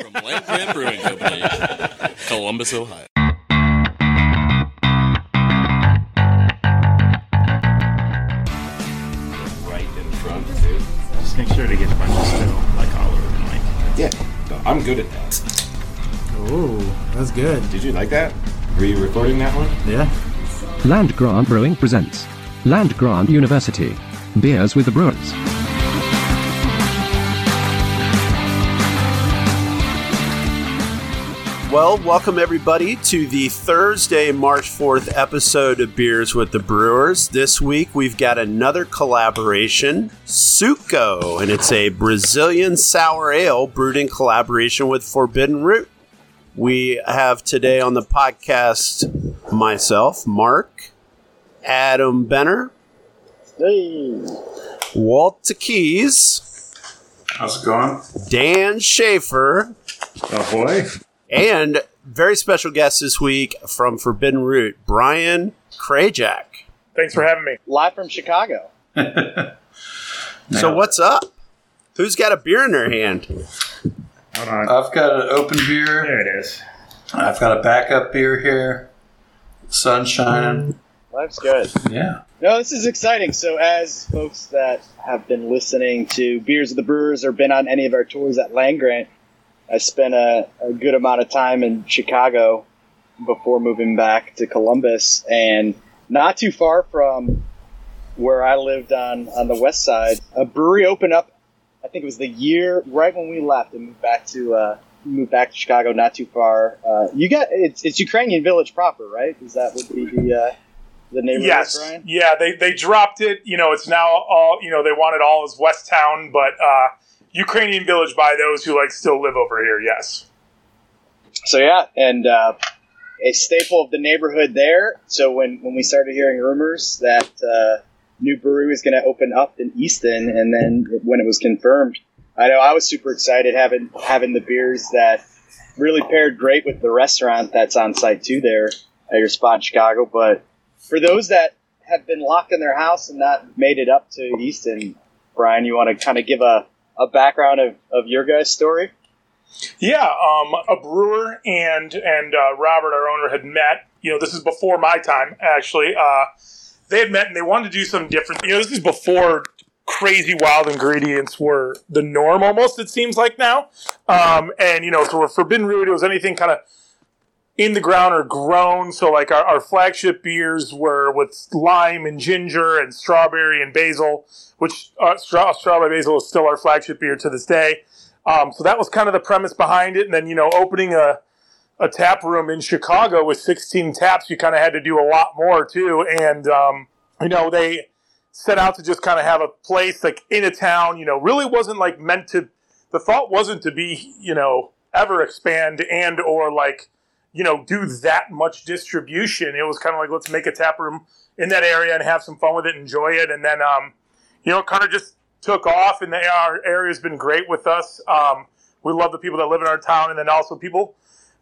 From Land Grant Brewing Company, Columbus, Ohio. right in front too. Just make sure to get a bunch of spittle, like all over the mic. Yeah, no, I'm good at that. Oh, that's good. Did you like that? Were you recording that one? Yeah. Land Grant Brewing presents Land Grant University. Beers with the Brewers. Well, welcome everybody to the Thursday, March 4th episode of Beers with the Brewers. This week we've got another collaboration, Suco, and it's a Brazilian sour ale brewed in collaboration with Forbidden Root. We have today on the podcast myself, Mark, Adam Benner, Walt Keys, How's it going? Dan Schaefer, oh, Ahoy. And very special guest this week from Forbidden Root, Brian Krajak. Thanks for having me. live from Chicago. So what's up? Who's got a beer in their hand? Hold on. I've got an open beer. there it is. I've got a backup beer here. Sun shining. Mm. Life's good. Yeah. No, this is exciting. So, as folks that have been listening to Beers of the Brewers or been on any of our tours at Land Grant, I spent a, a good amount of time in Chicago before moving back to Columbus, and not too far from where I lived on on the west side, a brewery opened up. I think it was the year right when we left and moved back to uh, moved back to Chicago. Not too far. Uh, you got it's, it's Ukrainian Village proper, right? Is that would be the uh, the neighborhood, Yes, Brian? yeah, they they dropped it. You know, it's now all you know. They want it all as West Town, but uh, Ukrainian Village by those who like still live over here. Yes. So yeah, and uh, a staple of the neighborhood there. So when when we started hearing rumors that uh, new brewery was going to open up in Easton, and then when it was confirmed, I know I was super excited having having the beers that really paired great with the restaurant that's on site too there at your spot in Chicago. But for those that have been locked in their house and not made it up to Easton, Brian, you want to kind of give a, a background of, of your guys' story? Yeah, um, a brewer and and uh, Robert, our owner, had met. You know, this is before my time actually. Uh, they had met and they wanted to do something different. You know, this is before crazy wild ingredients were the norm almost. It seems like now. Um, and you know, for Forbidden Root, it was anything kind of in the ground or grown. So like our, our flagship beers were with lime and ginger and strawberry and basil, which uh, straw, strawberry basil is still our flagship beer to this day. Um, so that was kind of the premise behind it. And then, you know, opening a, a tap room in Chicago with 16 taps, you kind of had to do a lot more too. And, um, you know, they set out to just kind of have a place like in a town, you know, really wasn't like meant to, the thought wasn't to be, you know, ever expand and or like, you know, do that much distribution. It was kind of like, let's make a tap room in that area and have some fun with it, enjoy it. And then, um, you know, kind of just took off, and they, our area's been great with us. Um, we love the people that live in our town, and then also people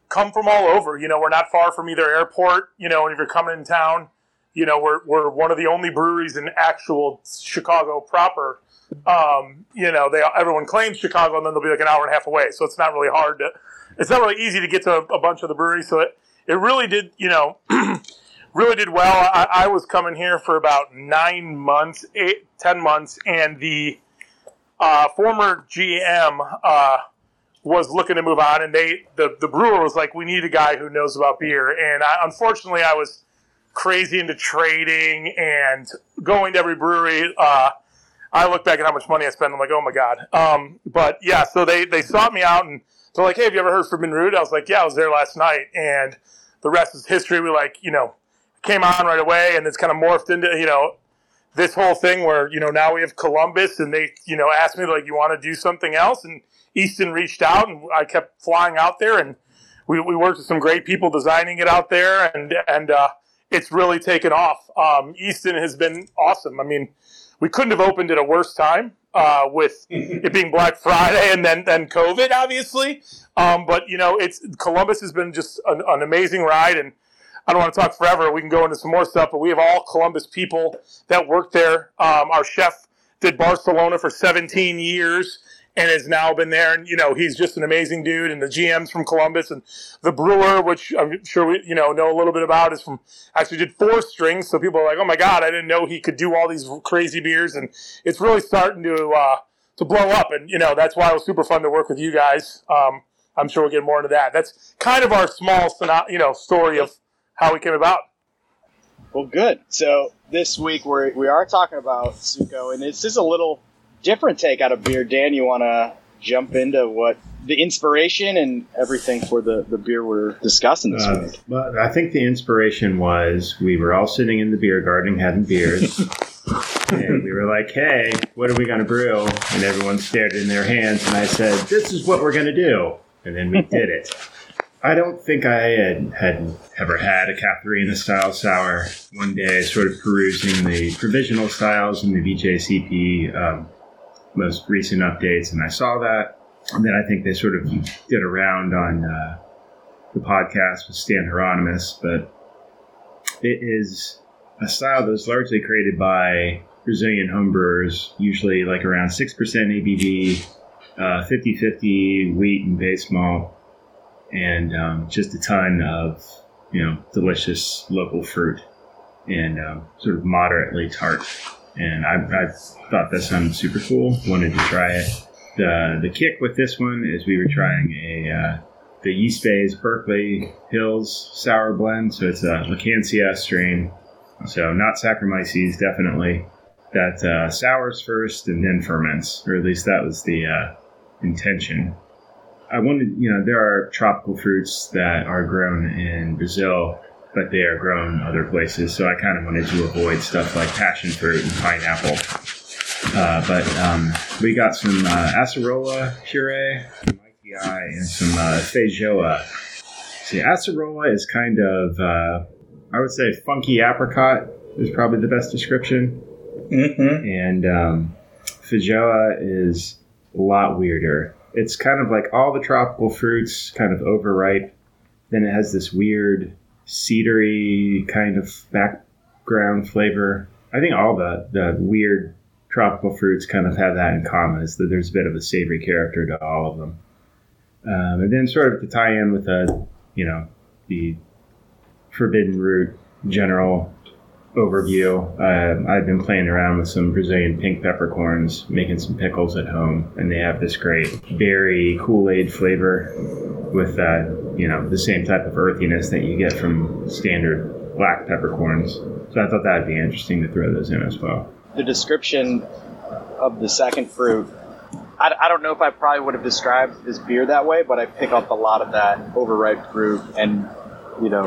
come from all over. You know, we're not far from either airport. You know, and if you're coming in town, you know, we're we're one of the only breweries in actual Chicago proper. Um, you know, they everyone claims Chicago, and then they'll be like an hour and a half away. So it's not really hard to, it's not really easy to get to a, a bunch of the breweries. So it it really did, you know. really did well. I, I was coming here for about nine months, eight, ten months, and the uh, former GM uh, was looking to move on, and they the the brewer was like, "We need a guy who knows about beer." And I, unfortunately, I was crazy into trading and going to every brewery. Uh, I look back at how much money I spent. I'm like, oh my god. Um, but yeah, so they they sought me out and they're like, hey, have you ever heard Forbidden Root? I was like, yeah, I was there last night, and the rest is history. We like, you know, came on right away, and it's kind of morphed into you know this whole thing where you know now we have Columbus, and they you know asked me like, you want to do something else, and Easton reached out, and I kept flying out there, and we, we worked with some great people designing it out there, and and uh, it's really taken off. Um, Easton has been awesome. I mean, we couldn't have opened at a worse time uh, with it being Black Friday and then then COVID, obviously. Um, but you know, it's Columbus has been just an, an amazing ride, and I don't want to talk forever. We can go into some more stuff, but we have all Columbus people that work there. Um, our chef did Barcelona for 17 years, and has now been there. And you know, he's just an amazing dude. And the GM's from Columbus, and the brewer, which I'm sure we you know know a little bit about, is from actually did four strings. So people are like, oh my god, I didn't know he could do all these crazy beers, and it's really starting to uh, to blow up. And you know, that's why it was super fun to work with you guys. Um, I'm sure we'll get more into that. That's kind of our small, you know, story of how we came about. Well, good. So this week we're, we are talking about Suco, and this is a little different take out of beer. Dan, you want to jump into what the inspiration and everything for the, the beer we're discussing this Uh, week? well, I think the inspiration was we were all sitting in the beer garden having beers. and we were like, hey, what are we going to brew? And everyone stared in their hands. And I said, this is what we're going to do. And then we did it. I don't think I had, had ever had a Catharina style sour. One day, sort of perusing the provisional styles in the BJCP um, most recent updates, and I saw that. And then I think they sort of did a round on uh, the podcast with Stan Hieronymus, but it is a style that's largely created by Brazilian homebrewers, usually like around 6% ABV, uh, 50 50 wheat and base malt, and um, just a ton of, you know, delicious local fruit and um, sort of moderately tart. And I, I thought that sounded super cool, wanted to try it. The, the kick with this one is we were trying a uh, the Yeast Bay's Berkeley Hills sour blend. So it's a Lachancea strain. So not Saccharomyces, definitely. That uh, sours first and then ferments, or at least that was the uh, intention. I wanted, you know, there are tropical fruits that are grown in Brazil, but they are grown other places. So I kind of wanted to avoid stuff like passion fruit and pineapple. Uh, but um, we got some uh, acerola puree, and some uh, feijoa. See, acerola is kind of, uh, I would say, funky apricot is probably the best description. Mm-hmm. And um, feijoa is a lot weirder. It's kind of like all the tropical fruits kind of overripe. Then it has this weird cedary kind of background flavor. I think all the, the weird tropical fruits kind of have that in common is that there's a bit of a savory character to all of them. Um, and then sort of to tie in with the, you know, the forbidden root general overview, uh, I've been playing around with some Brazilian pink peppercorns, making some pickles at home, and they have this great berry Kool Aid flavor with, uh, you know, the same type of earthiness that you get from standard black peppercorns. So I thought that'd be interesting to throw those in as well. The description of the second fruit, I, I don't know if I probably would have described this beer that way, but I pick up a lot of that overripe fruit and, you know,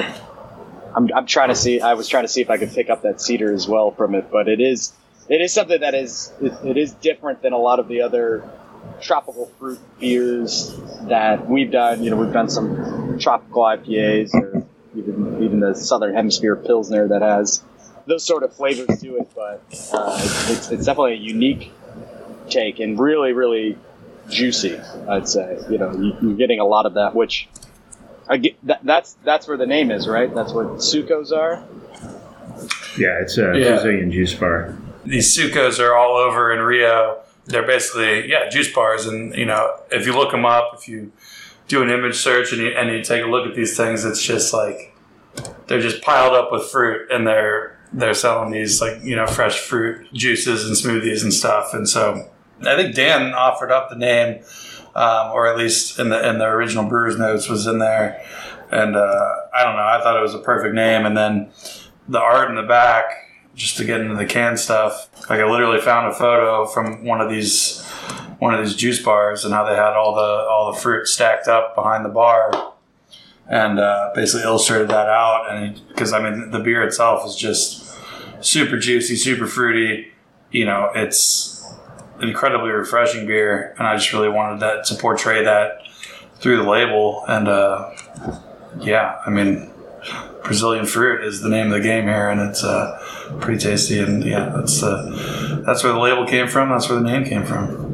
I'm, I'm trying to see. I was trying to see if I could pick up that cedar as well from it, but it is it is something that is it, it is different than a lot of the other tropical fruit beers that we've done. You know, we've done some tropical IPAs or even even the Southern Hemisphere Pilsner that has those sort of flavors to it, but uh, it's, it's definitely a unique take and really really juicy. I'd say you know you, you're getting a lot of that, which I get, that, that's that's where the name is, right? That's what sucos are. Yeah, it's a Yeah. Brazilian juice bar. These sucos are all over in Rio. They're basically yeah juice bars, and you know if you look them up, if you do an image search and you, and you take a look at these things, it's just like they're just piled up with fruit, and they're they're selling these like you know fresh fruit juices and smoothies and stuff. And so I think Dan offered up the name, um, or at least in the in the original brewer's notes was in there. And uh, I don't know, I thought it was a perfect name. And then the art in the back, just to get into the canned stuff. Like I literally found a photo from one of these one of these juice bars and how they had all the all the fruit stacked up behind the bar, and uh, basically illustrated that out. And because I mean the beer itself is just super juicy, super fruity. You know, it's an incredibly refreshing beer, and I just really wanted that to portray that through the label. And uh, yeah, I mean. Brazilian fruit is the name of the game here, and it's uh, pretty tasty. And yeah, that's uh, that's where the label came from. That's where the name came from.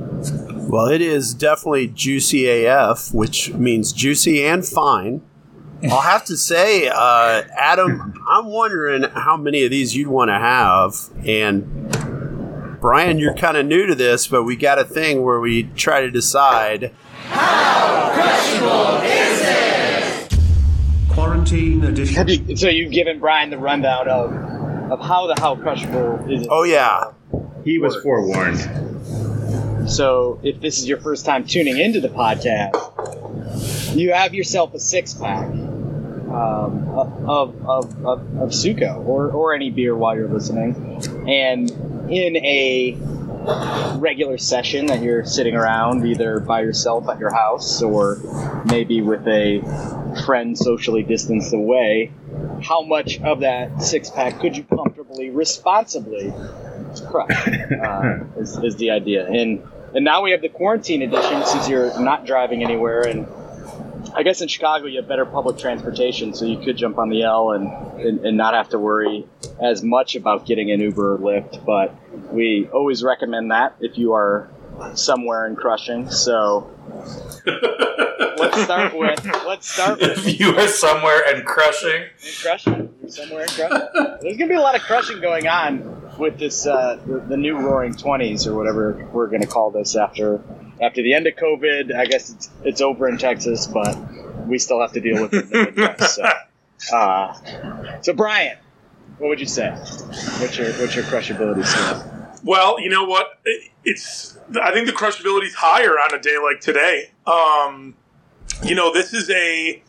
Well, it is definitely juicy AF, which means juicy and fine. I'll have to say, uh, Adam, I'm wondering how many of these you'd want to have, and Brian, you're kind of new to this, but we got a thing where we try to decide how crushable is it? Quarantine edition. Have you, so you've given Brian the rundown of of how the how crushable is. Oh yeah, he was forewarned. So if this is your first time tuning into the podcast, you have yourself a six pack um, of, of, of, of Suco or, or any beer while you're listening, and in a regular session that you're sitting around either by yourself at your house or maybe with a friend socially distanced away, how much of that six pack could you comfortably, responsibly crush? Uh, is, is the idea. And and now we have the quarantine edition since you're not driving anywhere and I guess in Chicago you have better public transportation, so you could jump on the L and, and, and, not have to worry as much about getting an Uber or Lyft. But we always recommend that if you are somewhere in Crushing. So let's start with let's start with if you are somewhere and crushing. In crushing, You're somewhere in crushing. There's gonna be a lot of crushing going on with this uh, the, the new Roaring Twenties or whatever we're gonna call this after after the end of COVID. I guess it's it's over in Texas, but we still have to deal with it. In the Midwest, so, uh, so Brian, what would you say? What's your what's your crushability scale? Well, you know what? It's I think the crushability is higher on a day like today. Um, you know, this is a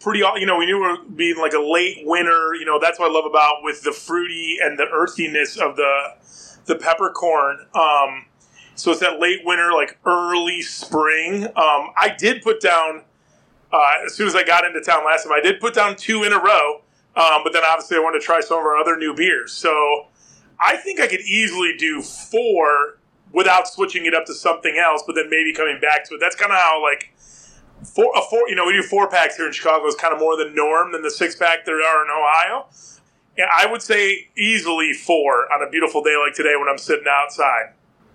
pretty. You know, we knew it would be like a late winter. You know, that's what I love about with the fruity and the earthiness of the the peppercorn. Um, so it's that late winter, like early spring. Um, I did put down uh, as soon as I got into town last time. I did put down two in a row, um, but then obviously I wanted to try some of our other new beers. So I think I could easily do four without switching it up to something else, but then maybe coming back to it. That's kind of how like four a four. You know, we do four packs here in Chicago is kind of more the norm than the six pack there are in Ohio. Yeah, I would say easily four on a beautiful day like today when I'm sitting outside.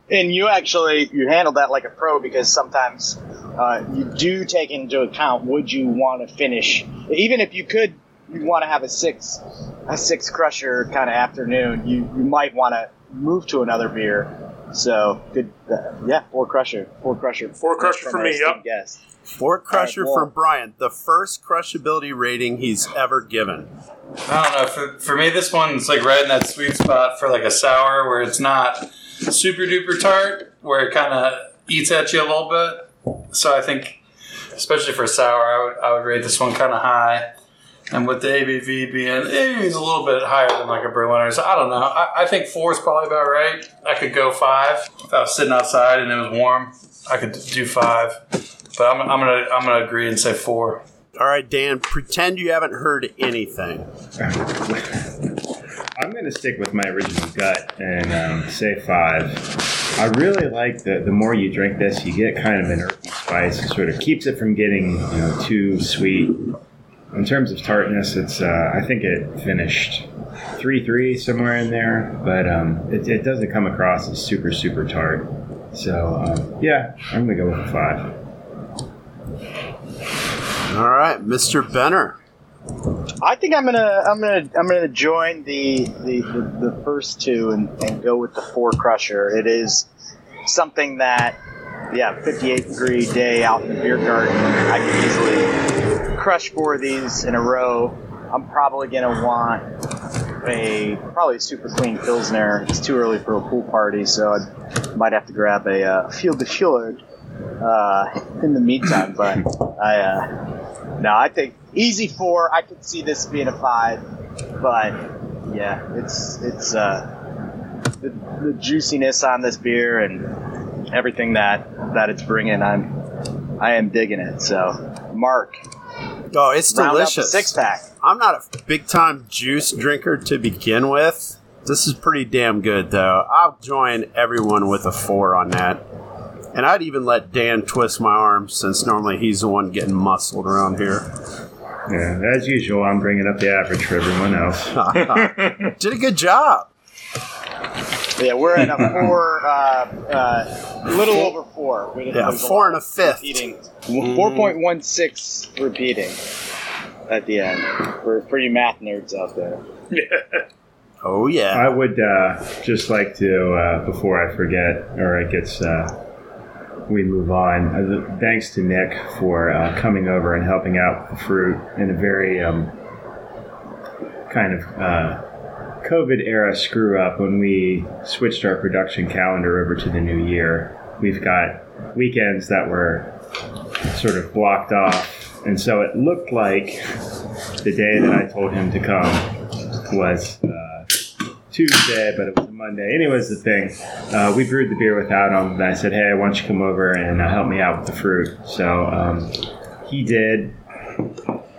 And you actually you handled that like a pro because sometimes uh, you do take into account would you want to finish even if you could you want to have a six a six crusher kind of afternoon you you might want to move to another beer. So good uh, yeah four crusher four crusher. Four crusher for me yep. yes four crusher right, well, from Brian the first crushability rating he's ever given. I don't know for for me this one's like right in that sweet spot for like a sour where it's not super duper tart where it kind of eats at you a little bit. So I think, especially for sour, I would, I would rate this one kind of high. And with the ABV being, it's a little bit higher than like a Berliner. So I don't know. I, I think four is probably about right. I could go five if I was sitting outside and it was warm. I could do five, but I'm, I'm gonna I'm gonna agree and say four. All right, Dan. Pretend you haven't heard anything. I'm going to stick with my original gut and um, say five. I really like the the more you drink this, you get kind of an earthy spice. It sort of keeps it from getting you know too sweet. In terms of tartness, it's uh, I think it finished three three somewhere in there, but um, it, it, doesn't come across as super super tart. So um, yeah, I'm gonna go with a five. All right, Mr. Benner. I think I'm gonna I'm gonna I'm gonna join the the, the, the first two and, and go with the four crusher. It is something that yeah, 58 degree day out in the beer garden. I can easily crush four of these in a row. I'm probably gonna want a probably a super clean pilsner. It's too early for a pool party, so I might have to grab a uh, field de fjord uh, in the meantime. But I uh, no, I think easy four. I could see this being a five, but yeah, it's it's uh, the, the juiciness on this beer and everything that that it's bringing. I'm I am digging it. So, Mark. Oh, it's delicious. Six pack. I'm not a big time juice drinker to begin with. This is pretty damn good, though. I'll join everyone with a four on that. And I'd even let Dan twist my arm since normally he's the one getting muscled around here. Yeah, as usual, I'm bringing up the average for everyone else. Did a good job. Yeah, we're at a four, uh, uh, little over four. We yeah, four and a fifth. Repeating. 4.16 repeating at the end for, for you math nerds out there. Oh yeah. I would uh, just like to, uh, before I forget, or it gets, uh, we move on. Uh, thanks to Nick for uh, coming over and helping out with the fruit in a very um, kind of uh, COVID era screw up when we switched our production calendar over to the new year. We've got weekends that were sort of blocked off, and so it looked like the day that I told him to come was. Uh, Tuesday, but it was a Monday. Anyways, the thing, uh, we brewed the beer without him, and I said, "Hey, why don't you come over and uh, help me out with the fruit?" So um, he did.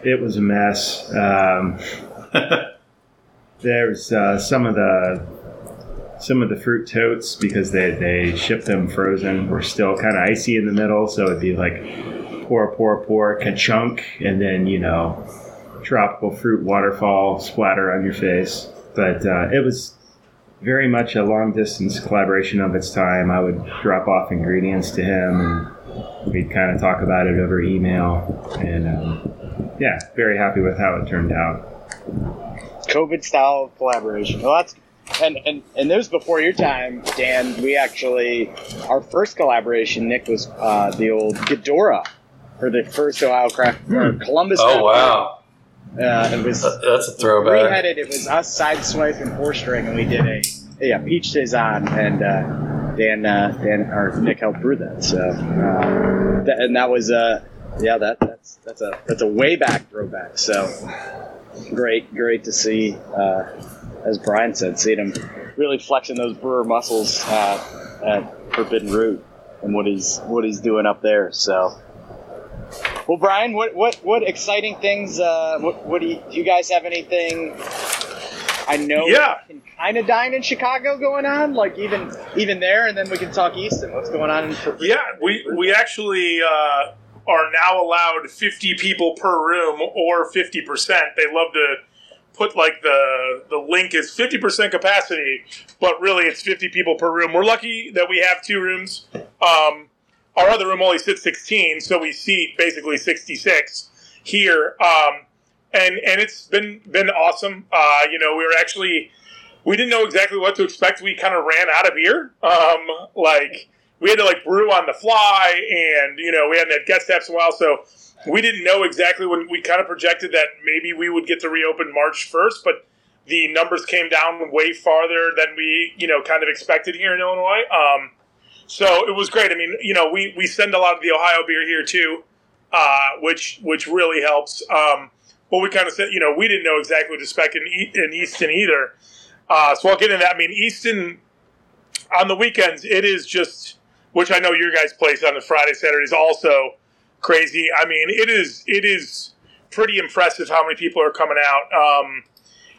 It was a mess. Um, there's uh, some of the some of the fruit totes because they they ship them frozen were still kind of icy in the middle, so it'd be like pour, pour, pour, ka-chunk, and then you know tropical fruit waterfall splatter on your face but uh, it was very much a long distance collaboration of its time. I would drop off ingredients to him, and we'd kind of talk about it over email. And um, yeah, very happy with how it turned out. COVID style collaboration. Well, that's and and and this was before your time, Dan. We actually our first collaboration, Nick, was uh, the old Ghidorah for the first Ohio craft or Columbus. Oh wow. Uh, it was that's a throwback. headed. It it was us, Sideswipe, and Four String, and we did a yeah peach saison, and uh, Dan uh, Dan or Nick helped brew that. So uh, that, and that was uh yeah that that's that's a that's a way back throwback. So great great to see. Uh, as Brian said, seeing him really flexing those brewer muscles uh, at Forbidden Root and what he's what he's doing up there. So, well, Brian, what what what exciting things? Uh, what what do you, do you guys have anything? I know Yeah. we can kind of dine in Chicago going on, like even even there, and then we can talk Easton. What's going on in Forbidden? Yeah, we we actually uh, are now allowed 50 people per room or 50 percent. They love to put like the the link is 50 percent capacity, but really it's 50 people per room. We're lucky that we have two rooms. Um, our other room only sits 16, so we seat basically 66 here. Um, and and it's been been awesome. Uh, you know, we were actually we didn't know exactly what to expect. We kind of ran out of beer. Um, like we had to like brew on the fly, and you know we hadn't had guest steps in a while, so we didn't know exactly when we kind of projected that maybe we would get to reopen March first, but the numbers came down way farther than we you know kind of expected here in Illinois. Um, so it was great. I mean, you know, we we send a lot of the Ohio beer here too, uh, which which really helps. Um, but we kind of said, you know, we didn't know exactly what to expect in, in Easton either. Uh, so I'll get into that. I mean, Easton on the weekends, it is just, which I know your guys' place on the Friday, Saturday is also crazy. I mean, it is it is pretty impressive how many people are coming out. Um,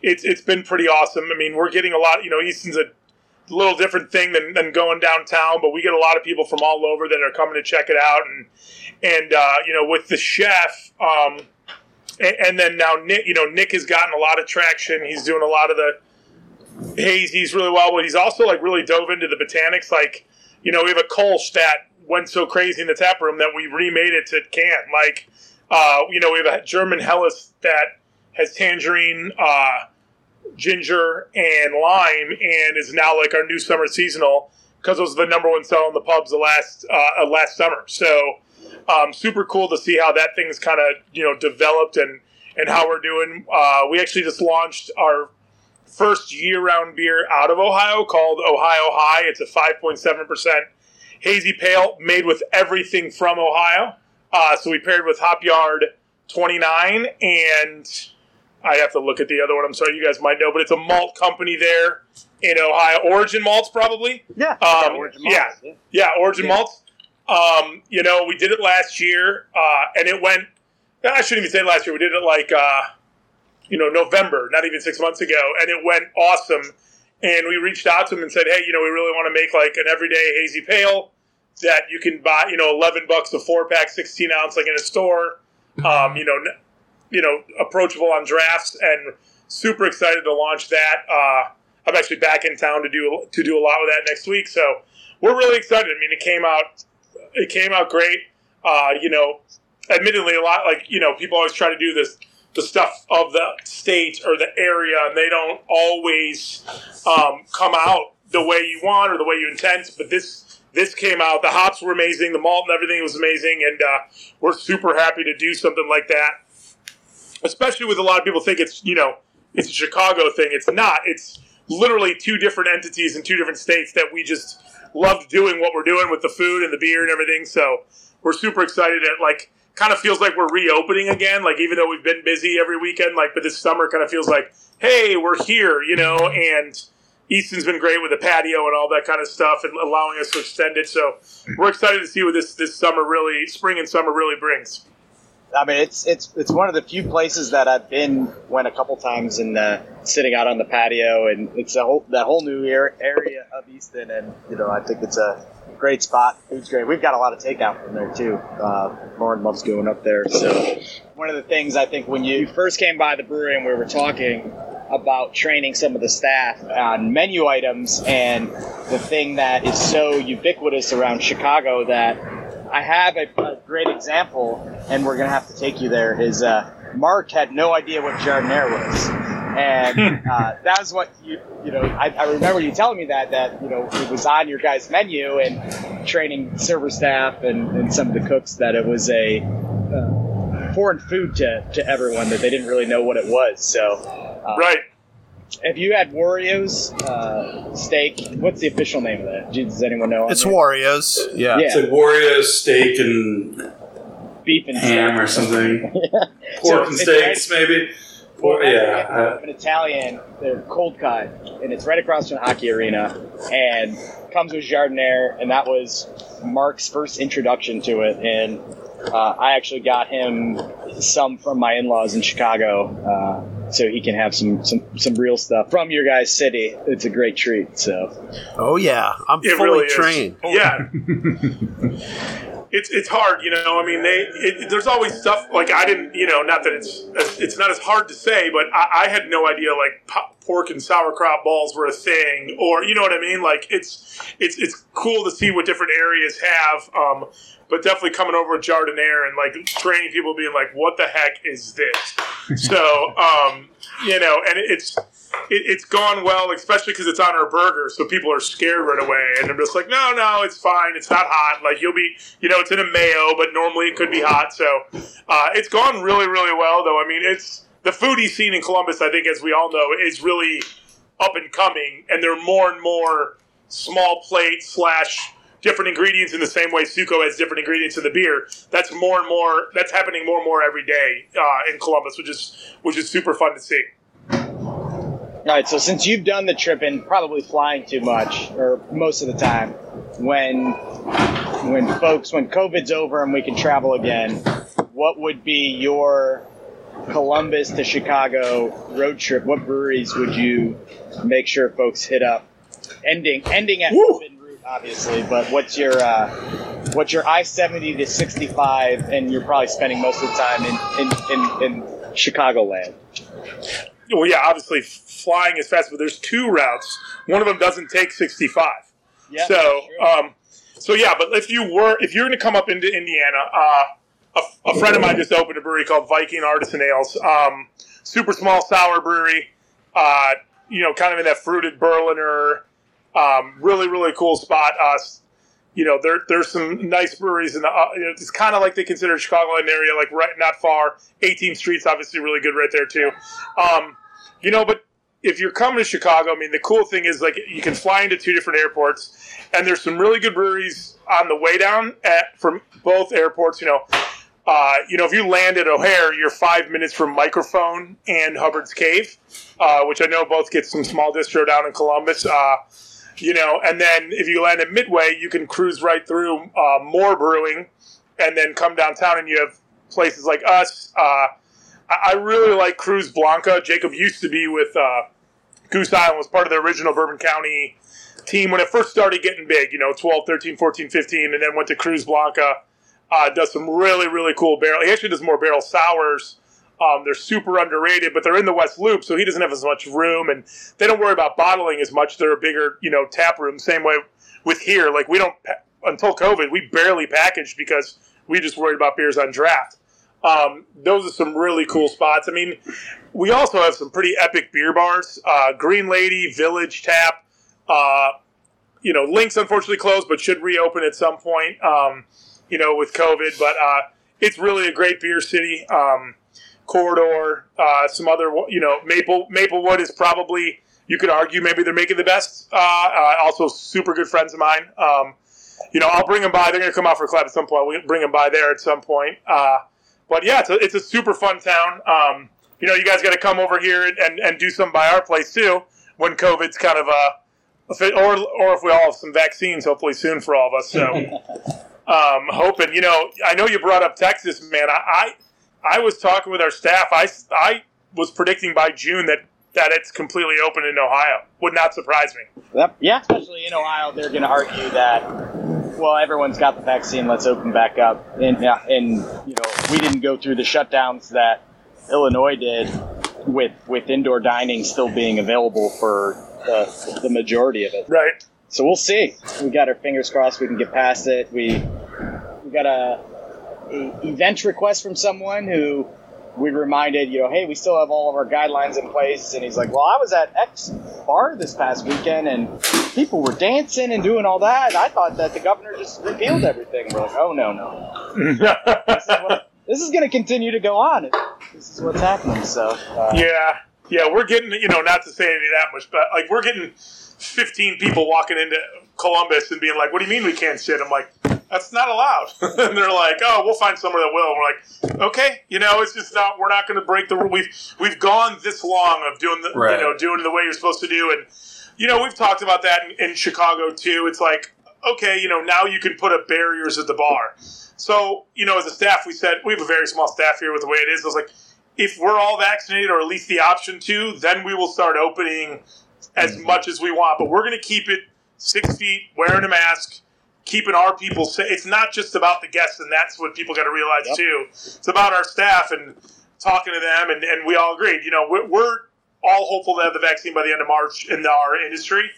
it's it's been pretty awesome. I mean, we're getting a lot. You know, Easton's a little different thing than, than going downtown, but we get a lot of people from all over that are coming to check it out. And and uh, you know, with the chef. Um, and, and then now Nick, you know, Nick has gotten a lot of traction. He's doing a lot of the hazies really well, but he's also like really dove into the botanics. Like, you know, we have a Kolsch that went so crazy in the tap room that we remade it to can. Like, uh, you know, we have a German Helles that has tangerine, uh, ginger, and lime, and is now like our new summer seasonal because it was the number one sell in the pubs the last uh, uh, last summer. So, um, super cool to see how that thing's kind of you know developed and and how we're doing. Uh, we actually just launched our first year-round beer out of Ohio called Ohio High. It's a 5.7 percent hazy pale made with everything from Ohio. Uh, so we paired with Hop Yard 29 and I have to look at the other one. I'm sorry, you guys might know, but it's a malt company there in Ohio. Origin Malts, probably. Yeah, Um, Origin yeah. Malts, yeah. Yeah, Origin Yeah. Malts. Um, you know, we did it last year, uh, and it went. I shouldn't even say last year. We did it like, uh, you know, November, not even six months ago, and it went awesome. And we reached out to them and said, hey, you know, we really want to make like an everyday hazy pale that you can buy, you know, eleven bucks a four pack, sixteen ounce, like in a store. Um, you know, n- you know, approachable on drafts, and super excited to launch that. Uh, I'm actually back in town to do to do a lot with that next week, so we're really excited. I mean, it came out it came out great. Uh, you know, admittedly, a lot like you know people always try to do this the stuff of the state or the area, and they don't always um, come out the way you want or the way you intend. But this this came out. The hops were amazing. The malt and everything was amazing, and uh, we're super happy to do something like that. Especially with a lot of people think it's you know it's a Chicago thing. It's not. It's literally two different entities in two different states that we just loved doing what we're doing with the food and the beer and everything. So we're super excited. At like kind of feels like we're reopening again. Like even though we've been busy every weekend, like but this summer kind of feels like hey we're here, you know. And Easton's been great with the patio and all that kind of stuff and allowing us to extend it. So we're excited to see what this this summer really, spring and summer really brings. I mean, it's it's it's one of the few places that I've been went a couple times and uh, sitting out on the patio, and it's a whole that whole new area of Easton, and you know I think it's a great spot. Food's great. We've got a lot of takeout from there too. Uh, Lauren loves going up there. So one of the things I think when you first came by the brewery and we were talking about training some of the staff on menu items, and the thing that is so ubiquitous around Chicago that I have a, a great example, and we're gonna have to take you there. Is uh, Mark had no idea what Jardiniere was, and uh, that was what you you know. I, I remember you telling me that that you know it was on your guys' menu and training server staff and, and some of the cooks that it was a uh, foreign food to, to everyone that they didn't really know what it was. So uh, Right. Have you had Wario's uh, steak? What's the official name of that? Does anyone know? It's there? Wario's. Yeah. Yeah. It's like Warriors steak and beef and ham or something. So Pork and steaks, right- maybe. Well, Or, yeah. an Italian. They're cold cut, and it's right across from the hockey arena, and comes with Jardiniere, and that was Mark's first introduction to it, and uh, I actually got him some from my in-laws in Chicago, uh, so he can have some, some some real stuff from your guys' city. It's a great treat. So Oh yeah, I'm It fully really is. trained. Yeah. it's it's hard, you know. I mean, they it, there's always stuff like I didn't, you know, not that it's it's not as hard to say, but I, I had no idea like po- pork and sauerkraut balls were a thing, or you know what I mean. Like it's it's it's cool to see what different areas have. Um, but definitely coming over with and like training people, being like, "What the heck is this?" so, um, you know, and it's it, it's gone well, especially because it's on our burger, so people are scared right away, and they're just like, "No, no, it's fine. It's not hot. Like you'll be, you know, it's in a mayo, but normally it could be hot." So, uh, it's gone really, really well, though. I mean, it's the foodie scene in Columbus. I think, as we all know, is really up and coming, and there are more and more small plate slash different ingredients in the same way Suco has different ingredients in the beer. That's more and more. That's happening more and more every day uh, in Columbus, which is which is super fun to see. All right, so since you've done the trip and probably flying too much, or most of the time, when when folks when COVID's over and we can travel again, what would be your Columbus to Chicago road trip? What breweries would you make sure folks hit up? Ending ending at Woo! Root, obviously, but what's your uh, what's your I seventy to sixty five, and you're probably spending most of the time in in, in, in Chicagoland. well, yeah, obviously flying is fast, but there's two routes. One of them doesn't take 65. Yeah, so, um, so yeah, but if you were, if you're going to come up into Indiana, uh, a, a friend of mine just opened a brewery called Viking Artisan Ales. Um, super small sour brewery. Uh, you know, kind of in that fruited Berliner. Um, really, really cool spot. Uh, you know, there there's some nice breweries in the. Uh, you know, it's kind of like they consider Chicagoland area, like right not far. 18th Street's obviously really good right there too. Um, you know, but if you're coming to Chicago, I mean, the cool thing is like you can fly into two different airports, and there's some really good breweries on the way down at from both airports. You know, uh, you know, if you land at O'Hare, you're five minutes from Mikerphone and Hubbard's Cave, uh, which I know both get some small distro down in Columbus. Uh, you know, and then if you land at Midway, you can cruise right through uh, more brewing, and then come downtown, and you have places like us. Uh, I really like Cruz Blanca. Jacob used to be with uh, Goose Island, was part of the original Bourbon County team when it first started getting big, you know, 12, 13, 14, 15, and then went to Cruz Blanca. Uh, does some really, really cool barrel. He actually does more barrel sours. Um, they're super underrated, but they're in the West Loop, so he doesn't have as much room, and they don't worry about bottling as much. They're a bigger, you know, tap room. Same way with here. Like we don't until COVID, we barely packaged because we just worried about beers on draft. Um, those are some really cool spots. I mean, we also have some pretty epic beer bars. Uh, Green Lady, Village Tap. Uh, you know, Links unfortunately closed, but should reopen at some point. Um, you know, with COVID, but uh, it's really a great beer city. Um, Corridor, uh, some other, you know, Maple Maplewood is probably you could argue maybe they're making the best. Uh, uh, also, super good friends of mine. Um, you know, I'll bring them by. They're going to come out for a club at some point. We'll bring them by there at some point. Uh, but yeah, it's a, it's a super fun town. Um, you know, you guys got to come over here and, and do something by our place too when COVID's kind of uh, or or if we all have some vaccines, hopefully soon for all of us. So, um, hoping. You know, I know you brought up Texas, man. I, I I was talking with our staff. I I was predicting by June that that it's completely open in Ohio. Would not surprise me. Yep. Yeah, especially in Ohio, they're going to argue that well, everyone's got the vaccine. Let's open back up. And and you know, we didn't go through the shutdowns that Illinois did with with indoor dining still being available for the, the majority of it. Right. So we'll see. We got our fingers crossed. We can get past it. We we got a, a event request from someone who we reminded, you know, hey, we still have all of our guidelines in place. And he's like, well, I was at X bar this past weekend and people were dancing and doing all that. I thought that the governor just repealed everything. We're like, oh, no, no. this is, is going to continue to go on. This is what's happening. So, uh, yeah. Yeah, we're getting, you know, not to say any that much, but like we're getting 15 people walking into Columbus and being like, what do you mean we can't sit? I'm like, that's not allowed. and they're like, oh, we'll find somewhere that will. And we're like, okay, you know, it's just not. We're not going to break the rule. We've we've gone this long of doing the Right. you know doing the way you're supposed to do, and you know we've talked about that in, in Chicago too. It's like, okay, you know, now you can put up barriers at the bar. So you know, as a staff, we said we have a very small staff here with the way it is. I was like, if we're all vaccinated or at least the option to, then we will start opening as mm-hmm. much as we want. But we're going to keep it six feet, wearing a mask, keeping our people safe. It's not just about the guests, and that's what people got to realize Yep. too. It's about our staff and talking to them, and, and we all agreed. You know, we're, we're all hopeful to have the vaccine by the end of March in our industry.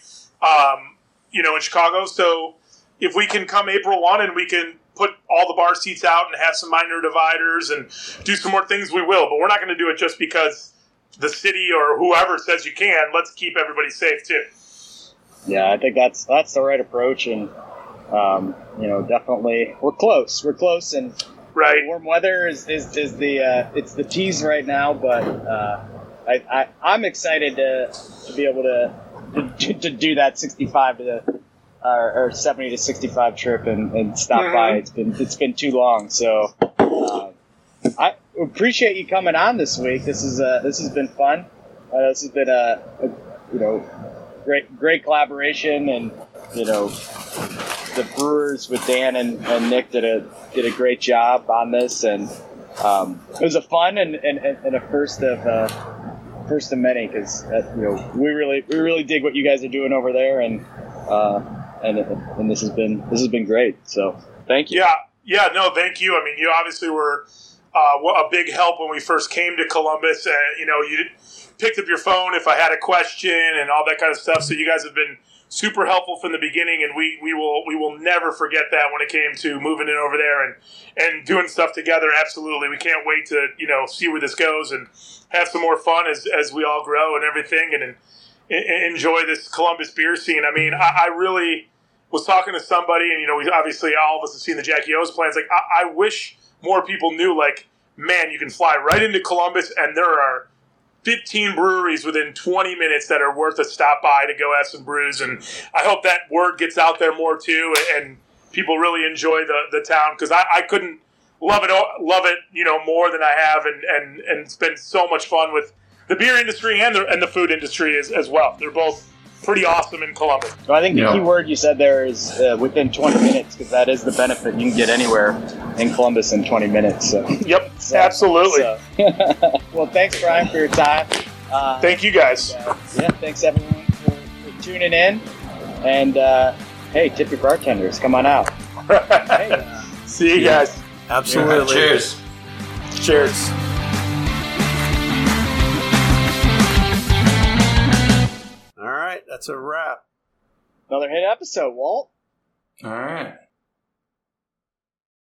Um, you know, in Chicago. So if we can come April one and we can put all the bar seats out and have some minor dividers and do some more things, we will. But we're not going to do it just because the city or whoever says you can. Let's keep everybody safe too. yeah, I think that's that's the right approach. And, um, you know, definitely we're close. We're close. And Right. warm weather is, is, is the uh, it's the tease right now, but uh, I, I I'm excited to, to be able to, to to do that 65 to the or, or 70 to 65 trip and, and stop by. It's been it's been too long, so uh, I appreciate you coming on this week. This is uh, this has been fun. Uh, this has been a, a you know great great collaboration and you know the Brewers with Dan and, and Nick did a did a great job on this, and um, it was a fun and, and, and a first of uh, first of many because you know we really we really dig what you guys are doing over there, and uh, and and this has been this has been great. So thank you. Yeah, yeah, no, thank you. I mean, you obviously were uh, a big help when we first came to Columbus, and you know, you picked up your phone if I had a question and all that kind of stuff. So you guys have been super helpful from the beginning, and we, we will we will never forget that when it came to moving in over there and and doing stuff together. Absolutely, we can't wait to you know see where this goes and have some more fun as as we all grow and everything, and. and en- enjoy this Columbus beer scene. I mean, I, I really was talking to somebody, and you know, we obviously all of us have seen the Jackie O's plans. Like, I, I wish more people knew. Like, man, you can fly right into Columbus, and there are 15 breweries within 20 minutes that are worth a stop by to go have some brews. And I hope that word gets out there more too, and people really enjoy the the town because I, I couldn't love it love it you know more than I have, and and and it's been so much fun with the beer industry and the and the food industry as, as well. They're both pretty awesome in Columbus. So I think the Yeah. key word you said there is uh, within 20 minutes because that is the benefit. You can get anywhere in Columbus in 20 minutes. So. Yep, So- absolutely. so- well, thanks, Brian, for your time. Uh, Thank you guys. uh, yeah, thanks everyone for, for tuning in. And uh, hey, tip your bartenders. Come on out. Hey, uh, See you guys. Absolutely. Cheers. Cheers. Right, that's a wrap. another hit episode, Walt. All right.